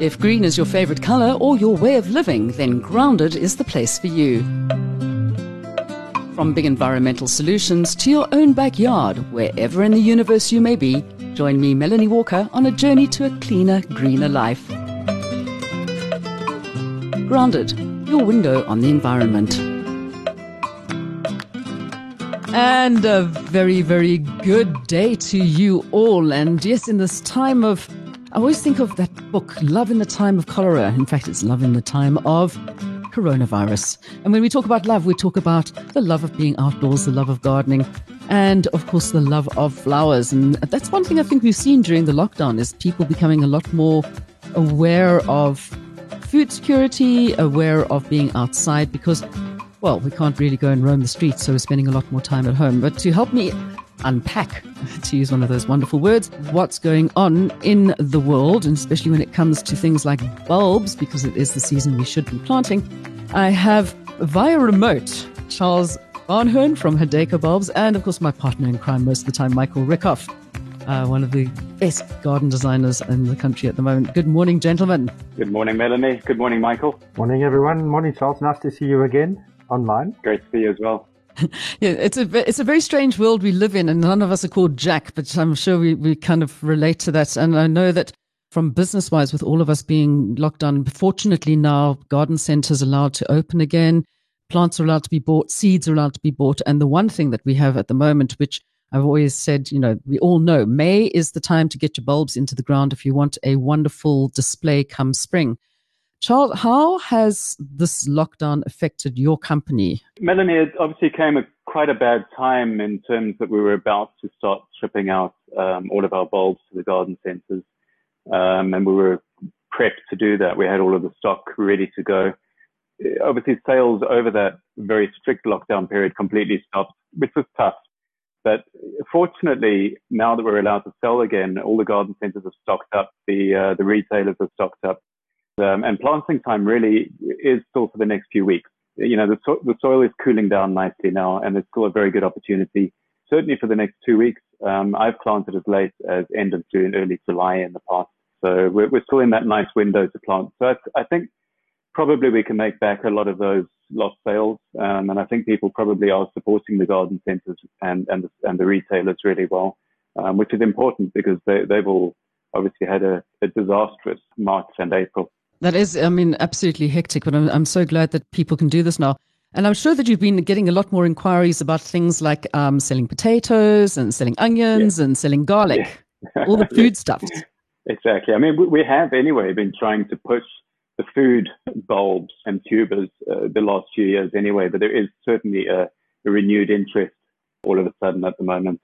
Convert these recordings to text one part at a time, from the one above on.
If green is your favorite color or your way of living, then Grounded is the place for you. From big environmental solutions to your own backyard, wherever in the universe you may be, join me, Melanie Walker, on a journey to a cleaner, greener life. Grounded, your window on the environment. And a very, very good day to you all. And yes, in this time of always think of that book, Love in the Time of Cholera. In fact, it's Love in the Time of Coronavirus. And when we talk about love, we talk about the love of being outdoors, the love of gardening, and of course, the love of flowers. And that's one thing I think we've seen during the lockdown is people becoming a lot more aware of food security, aware of being outside because, well, we can't really go and roam the streets, so we're spending a lot more time at home. But to help me unpack, to use one of those wonderful words, what's going on in the world, and especially when it comes to things like bulbs, because it is the season we should be planting. I have via remote Charles Barnhoorn from Hadeco Bulbs, and of course, my partner in crime most of the time, Michael Rickoff. Uh, one of the best garden designers in the country at the moment. Good morning, gentlemen. Good morning, Melanie. Good morning, Michael. Morning, everyone. Morning, Charles. Nice to see you again online. Great to see you as well. yeah, it's a it's a very strange world we live in, and none of us are called Jack, but I'm sure we, we kind of relate to that. And I know that from business wise, with all of us being locked down, fortunately now garden centers allowed to open again, plants are allowed to be bought, seeds are allowed to be bought, and the one thing that we have at the moment, which I've always said, you know, we all know May is the time to get your bulbs into the ground if you want a wonderful display come spring. Charles, how has this lockdown affected your company? Melanie, it obviously came at quite a bad time in terms that we were about to start shipping out um, all of our bulbs to the garden centres. Um, and we were prepped to do that. We had all of the stock ready to go. Obviously, sales over that very strict lockdown period completely stopped, which was tough. But fortunately, now that we're allowed to sell again, all the garden centres are stocked up. The uh, the retailers are stocked up. Um, and planting time really is still for the next few weeks. You know, the, so- the soil is cooling down nicely now, and it's still a very good opportunity. Certainly for the next two weeks, um, I've planted as late as end of June, early July in the past. So we're, we're still in that nice window to plant. So I, I, think probably we can make back a lot of those lost sales. Um, and I think people probably are supporting the garden centres and, and, the, and the retailers really well, um, which is important because they, they've all obviously had a, a disastrous March and April. That is, I mean, absolutely hectic, but I'm, I'm so glad that people can do this now. And I'm sure that you've been getting a lot more inquiries about things like um, selling potatoes and selling onions yeah. and selling garlic, yeah. all the food stuff. Exactly. I mean, we have anyway been trying to push the food bulbs and tubers uh, the last few years anyway, but there is certainly a, a renewed interest all of a sudden at the moment,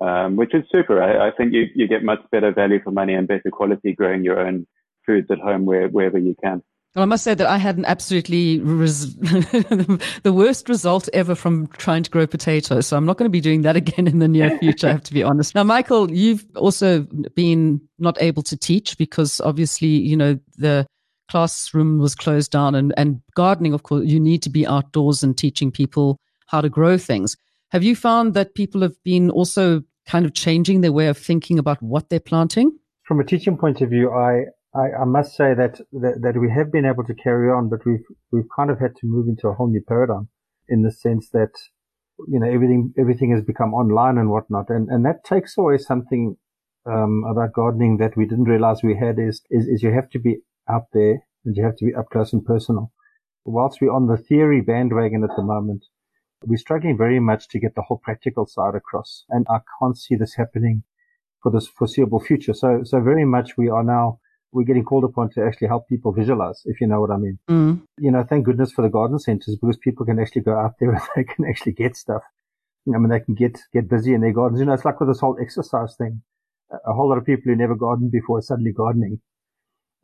um, which is super. I, I think you, you get much better value for money and better quality growing your own foods at home where, wherever you can. Well, I must say that I had an absolutely res- the worst result ever from trying to grow potatoes. So I'm not going to be doing that again in the near future. I have to be honest. Now, Michael, you've also been not able to teach because obviously, you know, the classroom was closed down and, and gardening, of course, you need to be outdoors and teaching people how to grow things. Have you found that people have been also kind of changing their way of thinking about what they're planting? From a teaching point of view, I, I, I must say that, that, that we have been able to carry on, but we've we've kind of had to move into a whole new paradigm in the sense that you know everything everything has become online and whatnot, and and that takes away something um, about gardening that we didn't realize we had is, is is you have to be out there and you have to be up close and personal. Whilst we're on the theory bandwagon at the moment, we're struggling very much to get the whole practical side across, and I can't see this happening for this foreseeable future. So so very much we are now we're getting called upon to actually help people visualize, if you know what I mean. Mm. You know, thank goodness for the garden centers because people can actually go out there and they can actually get stuff. I mean, they can get, get busy in their gardens. You know, it's like with this whole exercise thing. A whole lot of people who never gardened before are suddenly gardening.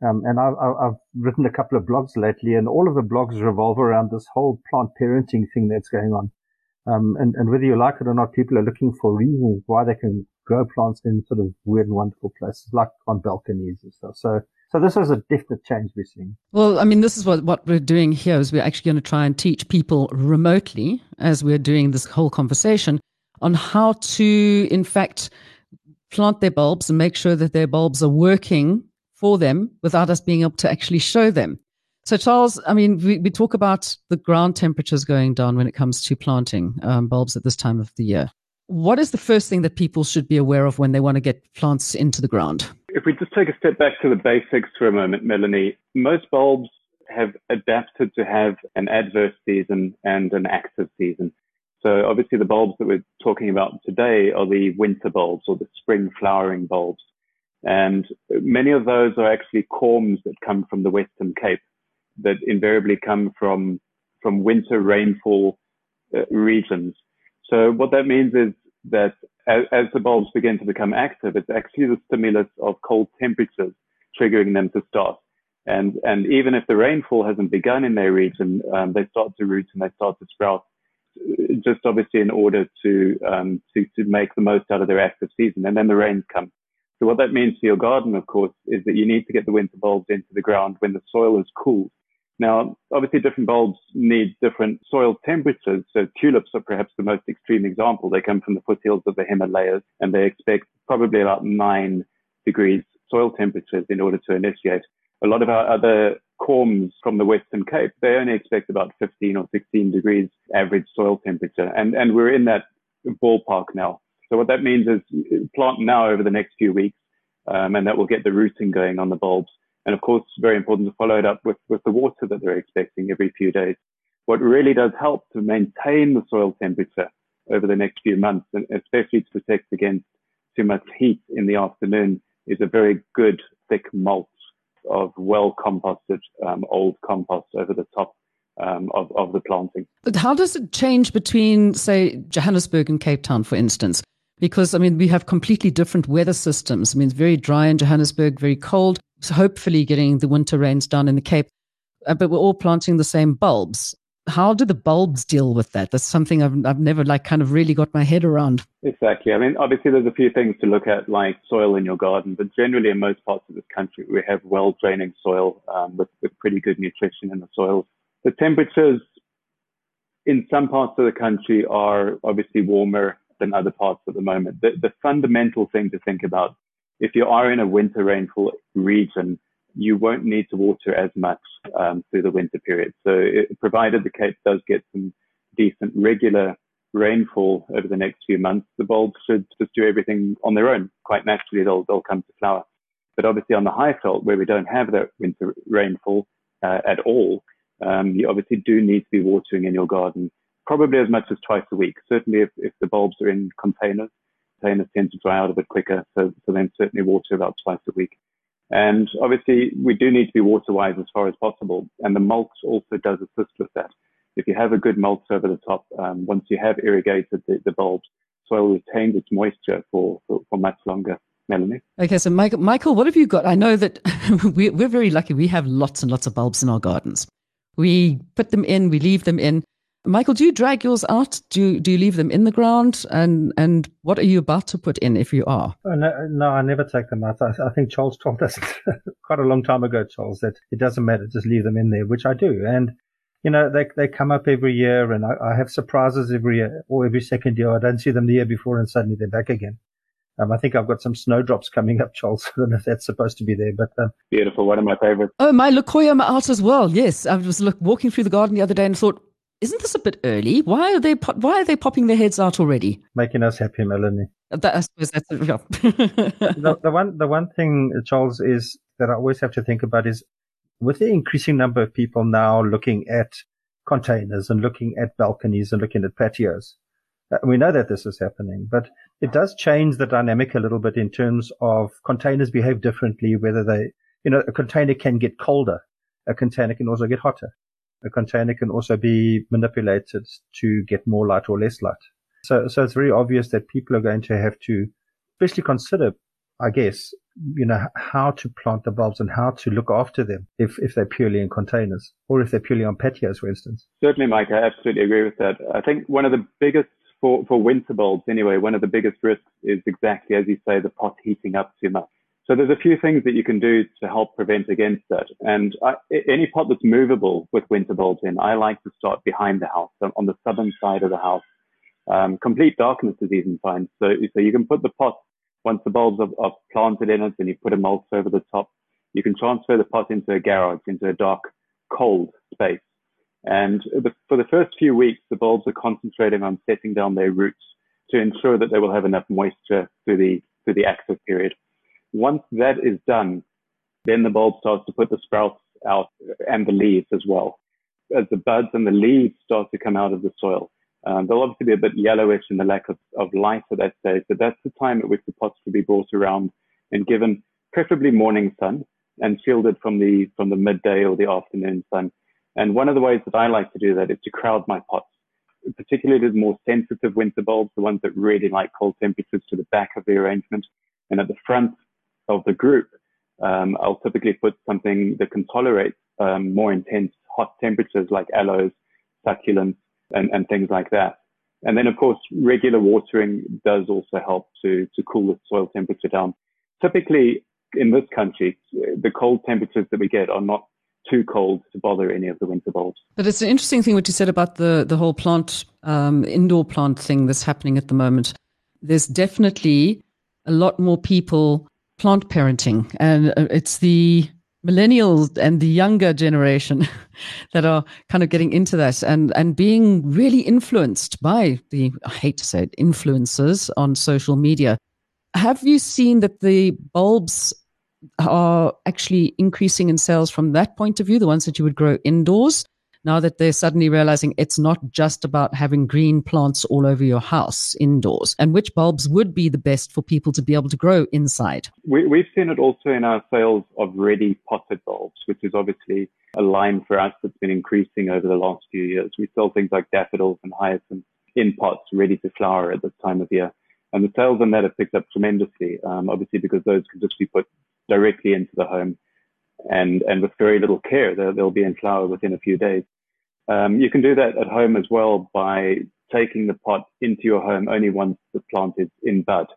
Um, and I've, I've written a couple of blogs lately and all of the blogs revolve around this whole plant parenting thing that's going on. Um, and, and whether you like it or not, people are looking for reasons why they can grow plants in sort of weird and wonderful places, like on balconies and stuff. So, so this is a definite change we're seeing. Well, I mean, this is what, what we're doing here is we're actually going to try and teach people remotely as we're doing this whole conversation on how to, in fact, plant their bulbs and make sure that their bulbs are working for them without us being able to actually show them. So, Charles, I mean, we, we talk about the ground temperatures going down when it comes to planting um, bulbs at this time of the year. What is the first thing that people should be aware of when they want to get plants into the ground? If we just take a step back to the basics for a moment, Melanie, most bulbs have adapted to have an adverse season and an active season. So obviously the bulbs that we're talking about today are the winter bulbs or the spring flowering bulbs. And many of those are actually corms that come from the Western Cape that invariably come from, from winter rainfall uh, regions. So what that means is that as, as, the bulbs begin to become active, it's actually the stimulus of cold temperatures triggering them to start. And, and even if the rainfall hasn't begun in their region, um, they start to root and they start to sprout just obviously in order to, um, to, to make the most out of their active season. And then the rains come. So what that means for your garden, of course, is that you need to get the winter bulbs into the ground when the soil is cool. Now, obviously different bulbs need different soil temperatures. So tulips are perhaps the most extreme example. They come from the foothills of the Himalayas and they expect probably about nine degrees soil temperatures in order to initiate. A lot of our other corms from the Western Cape, they only expect about 15 or 16 degrees average soil temperature. And, and we're in that ballpark now. So what that means is plant now over the next few weeks, um, and that will get the rooting going on the bulbs. And of course, very important to follow it up with, with the water that they're expecting every few days. What really does help to maintain the soil temperature over the next few months, and especially to protect against too much heat in the afternoon, is a very good thick mulch of well composted um, old compost over the top um, of, of the planting. But how does it change between, say, Johannesburg and Cape Town, for instance? Because, I mean, we have completely different weather systems. I mean, it's very dry in Johannesburg, very cold. Hopefully getting the winter rains down in the Cape. Uh, but we're all planting the same bulbs how do the bulbs deal with that? That's something I've, I've never like kind of really got my head around. Exactly. I mean, obviously there's a few things to look at like soil in your garden, but generally in most parts of this country, we have well draining soil um, with, with pretty good nutrition in the soil. The temperatures in some parts of the country are obviously warmer than other parts at the moment. The, the fundamental thing to think about, if you are in a winter rainfall region, you won't need to water as much um, through the winter period. So it, provided the Cape does get some decent regular rainfall over the next few months, the bulbs should just do everything on their own. Quite naturally, they'll, they'll come to flower. But obviously on the high Highveld, where we don't have that winter rainfall uh, at all, um, you obviously do need to be watering in your garden, probably as much as twice a week. Certainly if, if the bulbs are in containers, containers tend to dry out a bit quicker. So, so then certainly water about twice a week. And obviously, we do need to be water wise as far as possible. And the mulch also does assist with that. If you have a good mulch over the top, um, once you have irrigated the, the bulbs, soil retains its moisture for, for, for, much longer. Melanie. Okay, so Michael, Michael, what have you got? I know that we, we're very lucky. We have lots and lots of bulbs in our gardens. We put them in, we leave them in. Michael, do you drag yours out? Do you, do you leave them in the ground? And and what are you about to put in if you are? Oh, no, no, I never take them out. I, I think Charles told us quite a long time ago, Charles, that it doesn't matter, just leave them in there, which I do. And you know, they they come up every year, and I, I have surprises every year or every second year. I don't see them the year before, and suddenly they're back again. Um, I think I've got some snowdrops coming up, Charles. I don't know if that's supposed to be there, but um, beautiful. One of my favorites. Oh, my leucojum out as well. Yes, I was look, walking through the garden the other day and thought, isn't this a bit early? Why are they why are they popping their heads out already? Making us happy, Melanie. That, I suppose that's yeah. the, the one the one thing, Charles, is that I always have to think about is with the increasing number of people now looking at containers and looking at balconies and looking at patios. Uh, we know that this is happening, but it does change the dynamic a little bit in terms of containers behave differently, whether they, you know, a container can get colder. A container can also get hotter a container can also be manipulated to get more light or less light. So, so it's very obvious that people are going to have to especially consider, I guess, you know, how to plant the bulbs and how to look after them if, if they're purely in containers or if they're purely on patios, for instance. Certainly, Mike, I absolutely agree with that. I think one of the biggest for, for winter bulbs anyway, one of the biggest risks is exactly as you say, the pot heating up too much. So there's a few things that you can do to help prevent against it. And I, any pot that's movable with winter bulbs in, I like to start behind the house, so on the southern side of the house. Um, complete darkness is even fine. So, so you can put the pot once the bulbs are, are, planted in it and you put a mulch over the top. you can transfer the pot into a garage, into a dark, cold space. And the, for the first few weeks, the bulbs are concentrating on setting down their roots to ensure that they will have enough moisture through the, through the active period. Once that is done, then the bulb starts to put the sprouts out and the leaves as well. As the buds and the leaves start to come out of the soil, um, they'll obviously be a bit yellowish in the lack of, of light at that stage, but that's the time at which the pots should be brought around and given preferably morning sun and shielded from the from the midday or the afternoon sun. And one of the ways that I like to do that is to crowd my pots, particularly the more sensitive winter bulbs, the ones that really like cold temperatures to the back of the arrangement. And at the front of the group, um, I'll typically put something that can tolerate um, more intense hot temperatures like aloes, succulents, and, and things like that. And then, of course, regular watering does also help to, to cool the soil temperature down. Typically, in this country, the cold temperatures that we get are not too cold to bother any of the winter bulbs. But it's an interesting thing what you said about the, the whole plant, um, indoor plant thing that's happening at the moment. There's definitely a lot more people plant parenting, and uh, it's the millennials and the younger generation that are kind of getting into that and and being really influenced by the I hate to say it influencers on social media. Have you seen that the bulbs are actually increasing in sales from that point of view, the ones that you would grow indoors? Now that they're suddenly realizing it's not just about having green plants all over your house indoors and which bulbs would be the best for people to be able to grow inside? We, we've seen it also in our sales of ready potted bulbs, which is obviously a line for us that's been increasing over the last few years. We sell things like daffodils and hyacinths in pots ready to flower at this time of year. And the sales on that have picked up tremendously, um, obviously because those can just be put directly into the home and, and with very little care, they'll, they'll be in flower within a few days. Um, you can do that at home as well by taking the pot into your home only once the plant is in bud.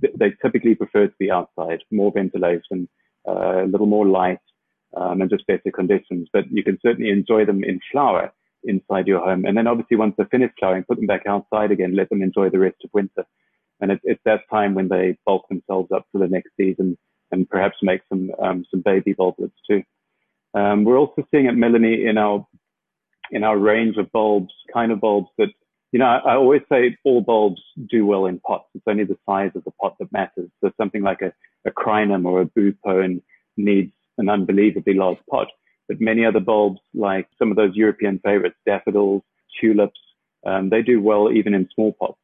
They typically prefer to be outside, more ventilation, uh, a little more light, um, and just better conditions. But you can certainly enjoy them in flower inside your home. And then obviously once they're finished flowering, put them back outside again, let them enjoy the rest of winter. And it's, it's that time when they bulk themselves up for the next season and perhaps make some um, some baby bulblets too. Um, we're also seeing at Melanie in our in our range of bulbs, kind of bulbs that you know, I, always say all bulbs do well in pots. It's only the size of the pot that matters. So something like a, a crinum or a Boophone needs an unbelievably large pot. But many other bulbs, like some of those European favorites, daffodils, tulips, um, they do well even in small pots.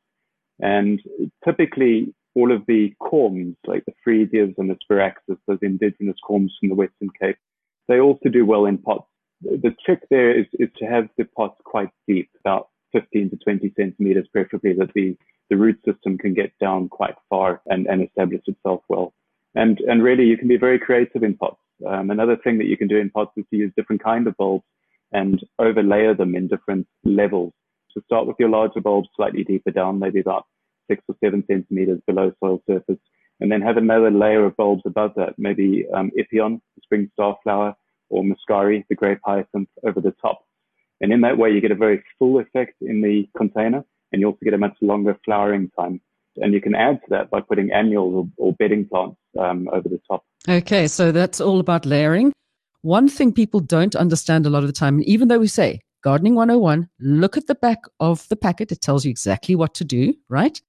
And typically, all of the corms, like the Freesias and the Sparaxis, those indigenous corms from the Western Cape, they also do well in pots. The trick there is, is to have the pots quite deep, about 15 to 20 centimeters, preferably that the, the root system can get down quite far and, and establish itself well. And, and really, you can be very creative in pots. Um, another thing that you can do in pots is to use different kind of bulbs and overlayer them in different levels. So start with your larger bulbs slightly deeper down, maybe about six or seven centimeters below soil surface, and then have another layer of bulbs above that, maybe um, spring starflower, or Muscari, the grape hyacinth, over the top. And in that way, you get a very full effect in the container, and you also get a much longer flowering time. And you can add to that by putting annuals or, or bedding plants um, over the top. Okay, so that's all about layering. One thing people don't understand a lot of the time, even though we say Gardening 101, look at the back of the packet, it tells you exactly what to do, right?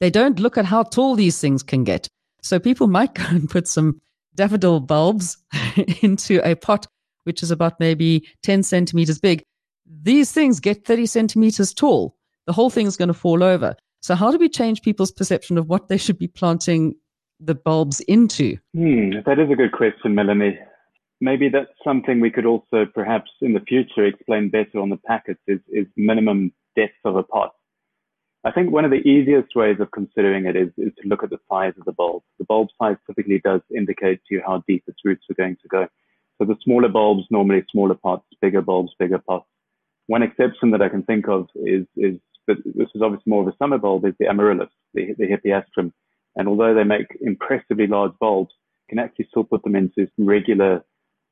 They don't look at how tall these things can get. So people might go and put some daffodil bulbs into a pot, which is about maybe 10 centimeters big. These things get 30 centimeters tall. The whole thing is going to fall over. So, how do we change people's perception of what they should be planting the bulbs into? Hmm, that is a good question, Melanie. Maybe that's something we could also perhaps in the future explain better on the packets is, is minimum depth of a pot. I think one of the easiest ways of considering it is, is to look at the size of the bulb. The bulb size typically does indicate to you how deep its roots are going to go. So the smaller bulbs, normally smaller pots, bigger bulbs, bigger pots. One exception that I can think of is, is but this is obviously more of a summer bulb, is the amaryllis, the, the hippeastrum. And although they make impressively large bulbs, you can actually still put them into some regular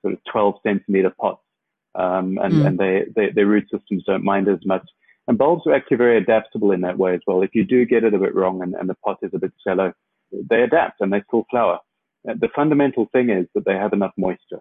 sort of 12 centimeter pots. Um, and, mm. and they, they, their root systems don't mind as much. And bulbs are actually very adaptable in that way as well. If you do get it a bit wrong and, and the pot is a bit shallow, they adapt and they still flower. Uh, the fundamental thing is that they have enough moisture.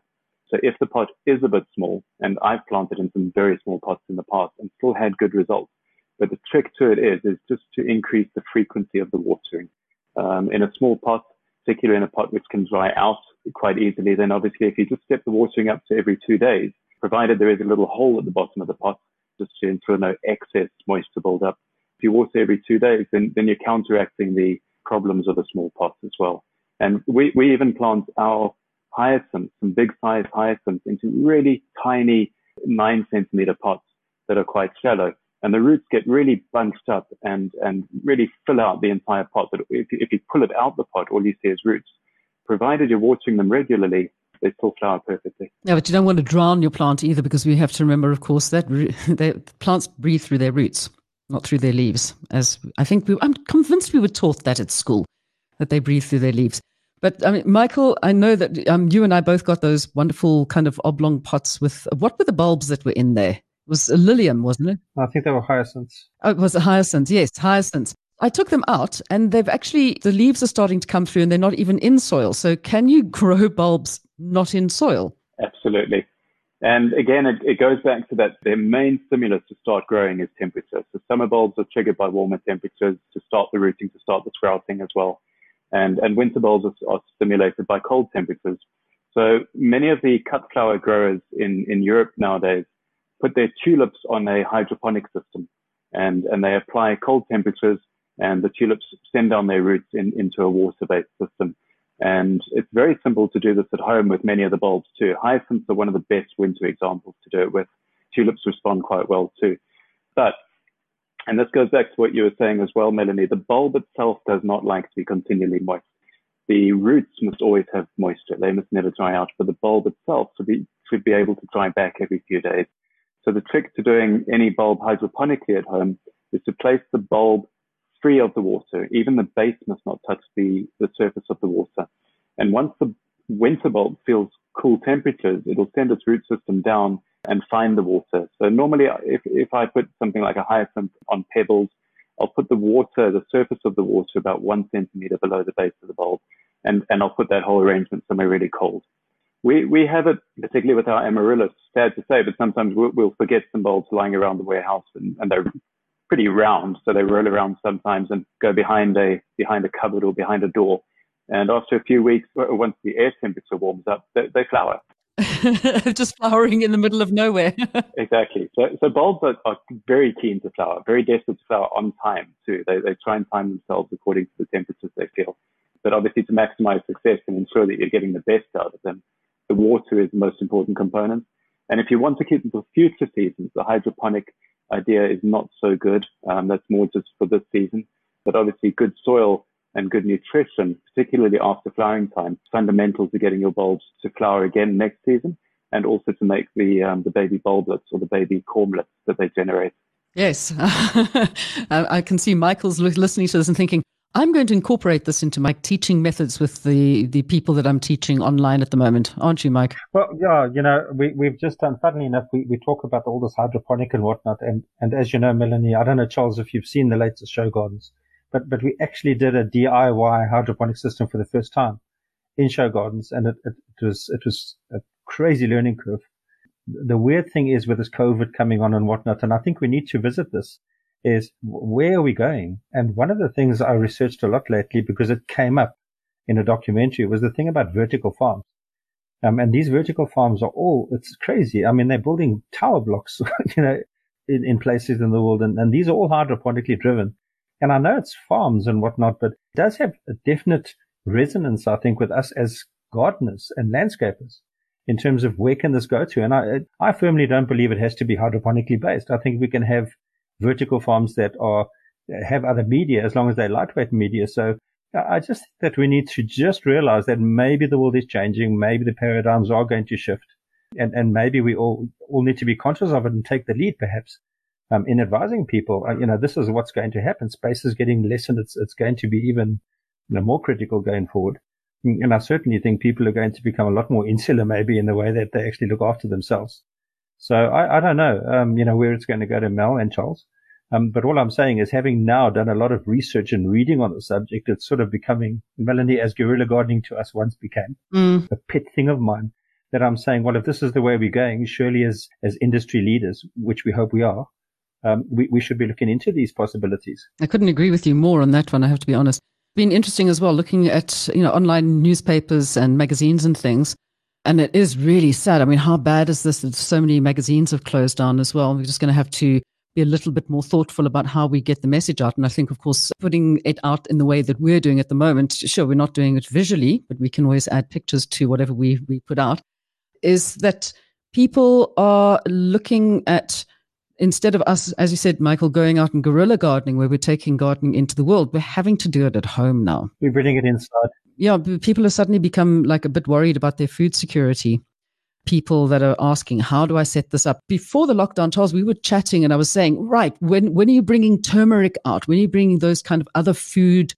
So if the pot is a bit small, and I've planted in some very small pots in the past and still had good results, but the trick to it is, is just to increase the frequency of the watering. Um, in a small pot, particularly in a pot which can dry out quite easily, then obviously if you just step the watering up to every two days, provided there is a little hole at the bottom of the pot, just to ensure no excess moisture build up. If you water every two days, then, then you're counteracting the problems of a small pot as well. And we, we even plant our hyacinths, some big sized hyacinths into really tiny nine centimeter pots that are quite shallow. And the roots get really bunched up and, and really fill out the entire pot. But if, if you pull it out the pot, all you see is roots. Provided you're watering them regularly, they still flower perfectly. Yeah, but you don't want to drown your plant either because we have to remember, of course, that the plants breathe through their roots, not through their leaves. As I think we, I'm convinced we were taught that at school, that they breathe through their leaves. But I mean, Michael, I know that um, you and I both got those wonderful kind of oblong pots with what were the bulbs that were in there? It was a lilium, wasn't it? I think they were hyacinths. Oh, it was a hyacinth. Yes, hyacinths. I took them out and they've actually, the leaves are starting to come through and they're not even in soil. So can you grow bulbs not in soil? Absolutely. And again, it, it, goes back to that their main stimulus to start growing is temperature. So summer bulbs are triggered by warmer temperatures to start the rooting, to start the sprouting as well. And, and winter bulbs are, are stimulated by cold temperatures. So many of the cut flower growers in, in Europe nowadays put their tulips on a hydroponic system and, and they apply cold temperatures and the tulips send down their roots in, into a water-based system. And it's very simple to do this at home with many of the bulbs too. Hyacinths are one of the best winter examples to do it with. Tulips respond quite well too. But, and this goes back to what you were saying as well, Melanie, the bulb itself does not like to be continually moist. The roots must always have moisture. They must never dry out, but the bulb itself should be, should be able to dry back every few days. So the trick to doing any bulb hydroponically at home is to place the bulb free of the water. Even the base must not touch the, the surface of the water. And once the winter bulb feels cool temperatures, it'll send its root system down and find the water. So normally if, if I put something like a hyacinth on pebbles, I'll put the water, the surface of the water about one centimeter below the base of the bulb. And, and I'll put that whole arrangement somewhere really cold. We, we have it, particularly with our amaryllis, sad to say, but sometimes we'll, we'll forget some bulbs lying around the warehouse and, and they're pretty round, so they roll around sometimes and go behind a behind a cupboard or behind a door. And after a few weeks, once the air temperature warms up, they, they flower. Just flowering in the middle of nowhere. exactly. So, so bulbs are, are, very keen to flower, very desperate to flower on time too. They, they try and time themselves according to the temperatures they feel. But obviously, to maximize success and ensure that you're getting the best out of them, the water is the most important component. And if you want to keep them for future seasons, the hydroponic idea is not so good. Um, that's more just for this season. But obviously, good soil and good nutrition, particularly after flowering time, fundamental to getting your bulbs to flower again next season, and also to make the um, the baby bulblets or the baby cormlets that they generate. Yes, I can see Michael's listening to this and thinking, I'm going to incorporate this into my teaching methods with the, the people that I'm teaching online at the moment, aren't you, Mike? Well, yeah, you know, we, we've just done, funnily enough, we, we talk about all this hydroponic and whatnot. And, and as you know, Melanie, I don't know, Charles, if you've seen the latest show gardens, but, but we actually did a DIY hydroponic system for the first time in show gardens. And it, it, it was, it was a crazy learning curve. The weird thing is with this COVID coming on and whatnot, and I think we need to visit this is where are we going? And one of the things I researched a lot lately because it came up in a documentary was the thing about vertical farms. Um, and these vertical farms are all, it's crazy. I mean, they're building tower blocks, you know, in, in places in the world. And, and these are all hydroponically driven. And I know it's farms and whatnot, but it does have a definite resonance, I think, with us as gardeners and landscapers in terms of where can this go to? And I, I firmly don't believe it has to be hydroponically based. I think we can have vertical farms that are have other media as long as they're lightweight media. So I just think that we need to just realize that maybe the world is changing, maybe the paradigms are going to shift, and and maybe we all all need to be conscious of it and take the lead, perhaps. Um, in advising people, uh, you know, this is what's going to happen. Space is getting less, and it's it's going to be even you know, more critical going forward. And I certainly think people are going to become a lot more insular, maybe in the way that they actually look after themselves. So I, I don't know, um, you know, where it's going to go to Mel and Charles. Um, but all I'm saying is having now done a lot of research and reading on the subject, it's sort of becoming, Melanie, as guerrilla gardening to us once became, mm. a pet thing of mine that I'm saying, well, if this is the way we're going, surely as, as industry leaders, which we hope we are, um, we, we should be looking into these possibilities. I couldn't agree with you more on that one. I have to be honest. Been interesting as well, looking at, you know, online newspapers and magazines and things. And it is really sad. I mean, how bad is this so many magazines have closed down as well? We're just going to have to be a little bit more thoughtful about how we get the message out. And I think, of course, putting it out in the way that we're doing at the moment, sure, we're not doing it visually, but we can always add pictures to whatever we, we put out, is that people are looking at instead of us, as you said, Michael, going out and guerrilla gardening, where we're taking gardening into the world, we're having to do it at home now. We're bringing it inside. Yeah, people have suddenly become like a bit worried about their food security. People that are asking, how do I set this up? Before the lockdown, Charles, we were chatting and I was saying, right, when, when are you bringing turmeric out? When are you bringing those kind of other food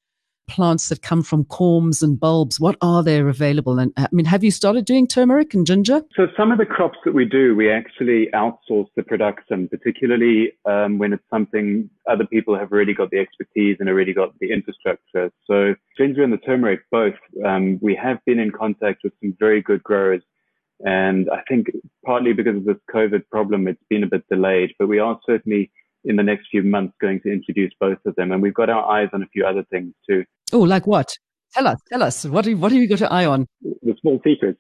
plants that come from corms and bulbs? What are there available? And I mean, have you started doing turmeric and ginger? So some of the crops that we do, we actually outsource the production, particularly um, when it's something other people have already got the expertise and already got the infrastructure. So ginger and the turmeric, both, um, we have been in contact with some very good growers. And I think partly because of this COVID problem, it's been a bit delayed, but we are certainly in the next few months going to introduce both of them. And we've got our eyes on a few other things too. Oh, like what? Tell us, tell us. What do, what have you got your eye on? The small secrets.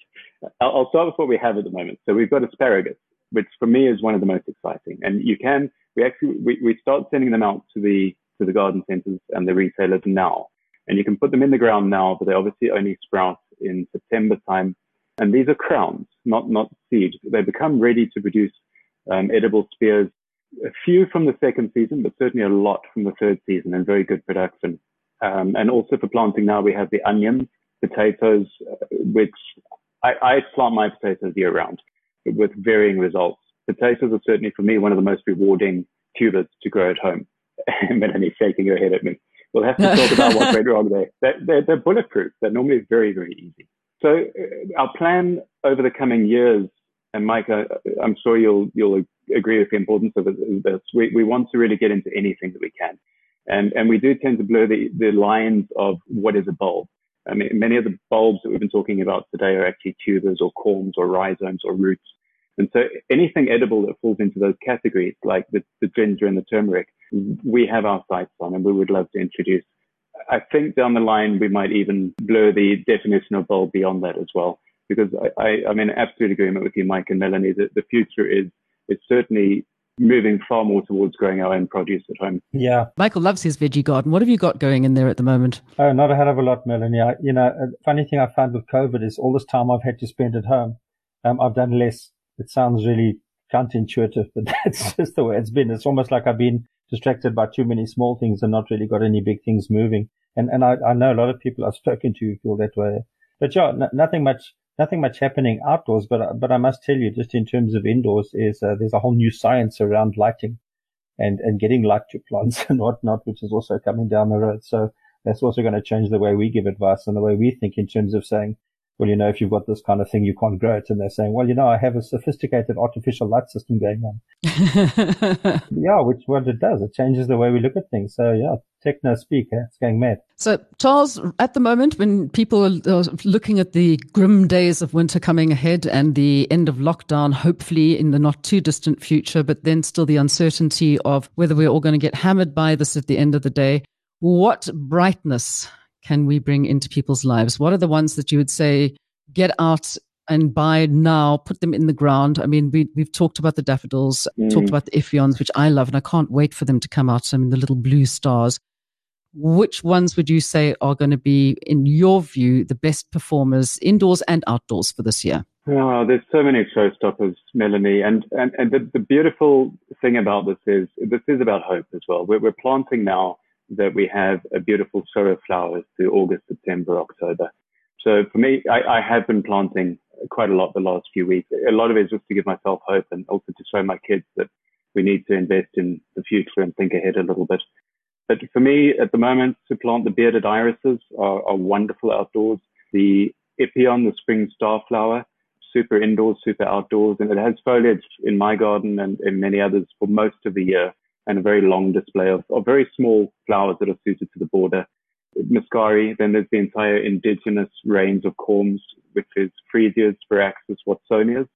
I'll start with what we have at the moment. So we've got asparagus, which for me is one of the most exciting. And you can, we actually, we, we start sending them out to the, to the garden centers and the retailers now. And you can put them in the ground now, but they obviously only sprout in September time. And these are crowns, not, not seeds. They become ready to produce um, edible spears a few from the second season, but certainly a lot from the third season and very good production. Um, and also for planting now, we have the onions, potatoes, uh, which I, I, plant my potatoes year round with varying results. Potatoes are certainly for me one of the most rewarding tubers to grow at home. Melanie's shaking her head at me. We'll have to talk about what went wrong there. They're, they're, they're bulletproof. They're normally very, very easy. So uh, our plan over the coming years, and Mike, I, I'm sure you'll you'll agree with the importance of this. We, we want to really get into anything that we can. And, and we do tend to blur the, the lines of what is a bulb. I mean, many of the bulbs that we've been talking about today are actually tubers or corms or rhizomes or roots. And so anything edible that falls into those categories, like the, the ginger and the turmeric, we have our sights on and we would love to introduce. I think down the line, we might even blur the definition of bulb beyond that as well. Because I, I, I'm in absolute agreement with you, Mike and Melanie, that the future is it's certainly moving far more towards growing our own produce at home. Yeah. Michael loves his veggie garden. What have you got going in there at the moment? Oh, not a hell of a lot, Melanie. I, you know, a funny thing I found with COVID is all this time I've had to spend at home, um, I've done less. It sounds really counterintuitive, but that's just the way it's been. It's almost like I've been distracted by too many small things and not really got any big things moving. And, and I, I know a lot of people I've spoken to feel that way. But yeah, n- nothing much nothing much happening outdoors, but but I must tell you, just in terms of indoors, is uh, there's a whole new science around lighting, and and getting light to plants and whatnot, which is also coming down the road. So that's also going to change the way we give advice and the way we think in terms of saying, well, you know, if you've got this kind of thing, you can't grow it. And they're saying, well, you know, I have a sophisticated artificial light system going on. yeah, which what it does, it changes the way we look at things. So yeah, techno speak, eh? it's going mad. So Charles, at the moment, when people are looking at the grim days of winter coming ahead and the end of lockdown, hopefully in the not too distant future, but then still the uncertainty of whether we're all going to get hammered by this at the end of the day, what brightness can we bring into people's lives? What are the ones that you would say, get out and buy now, put them in the ground? I mean, we, we've talked about the daffodils, mm. talked about the Ipheions, which I love, and I can't wait for them to come out. I mean, the little blue stars. Which ones would you say are going to be, in your view, the best performers indoors and outdoors for this year? Oh, there's so many showstoppers, Melanie. And, and, and the, the beautiful thing about this is this is about hope as well. We're, we're planting now that we have a beautiful show of flowers through August, September, October. So for me, I, I, have been planting quite a lot the last few weeks. A lot of it is just to give myself hope and also to show my kids that we need to invest in the future and think ahead a little bit. But for me, at the moment, to plant the bearded irises are, are wonderful outdoors. The Ipheion, the spring starflower, super indoors, super outdoors, and it has foliage in my garden and in many others for most of the year and a very long display of, of very small flowers that are suited to the border. Muscari, then there's the entire indigenous range of corms, which is Freesias, Sparaxis, Watsonias,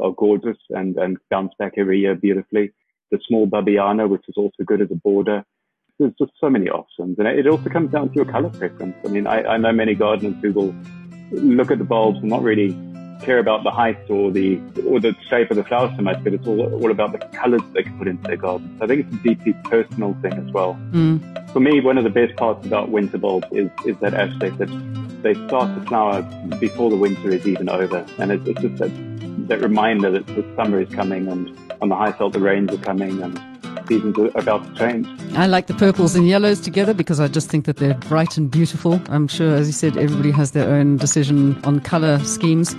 are gorgeous and, and bounce back every year beautifully. The small Babiana, which is also good as a border. There's just so many options. And it also comes down to your color preference. I mean, I, I know many gardeners who will look at the bulbs and not really care about the height or the or the shape of the flower so much, but it's all all about the colours they can put into their garden. So I think it's a deeply personal thing as well. Mm. For me, one of the best parts about winter bulbs is is that aspect that they start to flower before the winter is even over, and it's, it's just that that reminder that the summer is coming and on the Highveld the rains are coming and seasons are about to change. I like the purples and yellows together because I just think that they're bright and beautiful. I'm sure, as you said, everybody has their own decision on color schemes.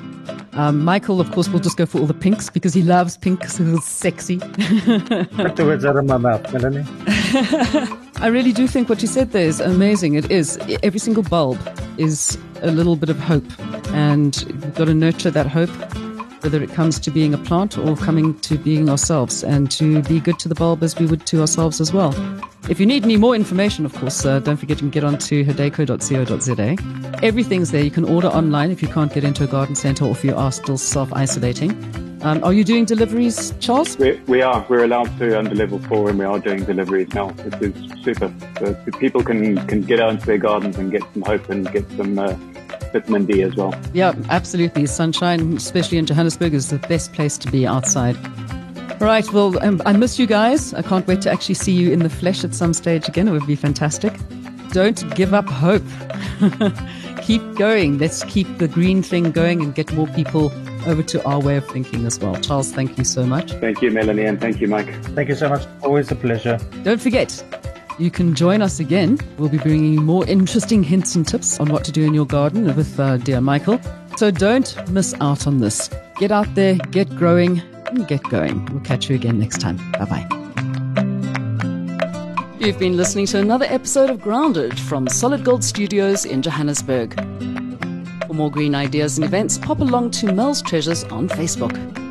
Um, Michael, of course, will just go for all the pinks because he loves pinks. It's sexy. Put the words out of my mouth, Melanie. I really do think what you said there is amazing. It is. Every single bulb is a little bit of hope, and you've got to nurture that hope whether it comes to being a plant or coming to being ourselves, and to be good to the bulb as we would to ourselves as well. If you need any more information, of course, uh, don't forget you can get onto hadeco.co.za. Everything's there. You can order online if you can't get into a garden centre or if you are still self isolating. Um, are you doing deliveries, Charles? We, we are. We're allowed to under level four, and we are doing deliveries now, which is super. So people can, can get out into their gardens and get some hope and get some. Uh, vitamin D as well. Yeah, absolutely. Sunshine, especially in Johannesburg, is the best place to be outside. All right. Well, um, I miss you guys. I can't wait to actually see you in the flesh at some stage again. It would be fantastic. Don't give up hope. keep going. Let's keep the green thing going and get more people over to our way of thinking as well. Charles, thank you so much. Thank you, Melanie, and thank you, Mike. Thank you so much. Always a pleasure. Don't forget, you can join us again. We'll be bringing you more interesting hints and tips on what to do in your garden with uh, dear Michael. So don't miss out on this. Get out there, get growing, and get going. We'll catch you again next time. Bye bye. You've been listening to another episode of Grounded from Solid Gold Studios in Johannesburg. For more green ideas and events, pop along to Mel's Treasures on Facebook.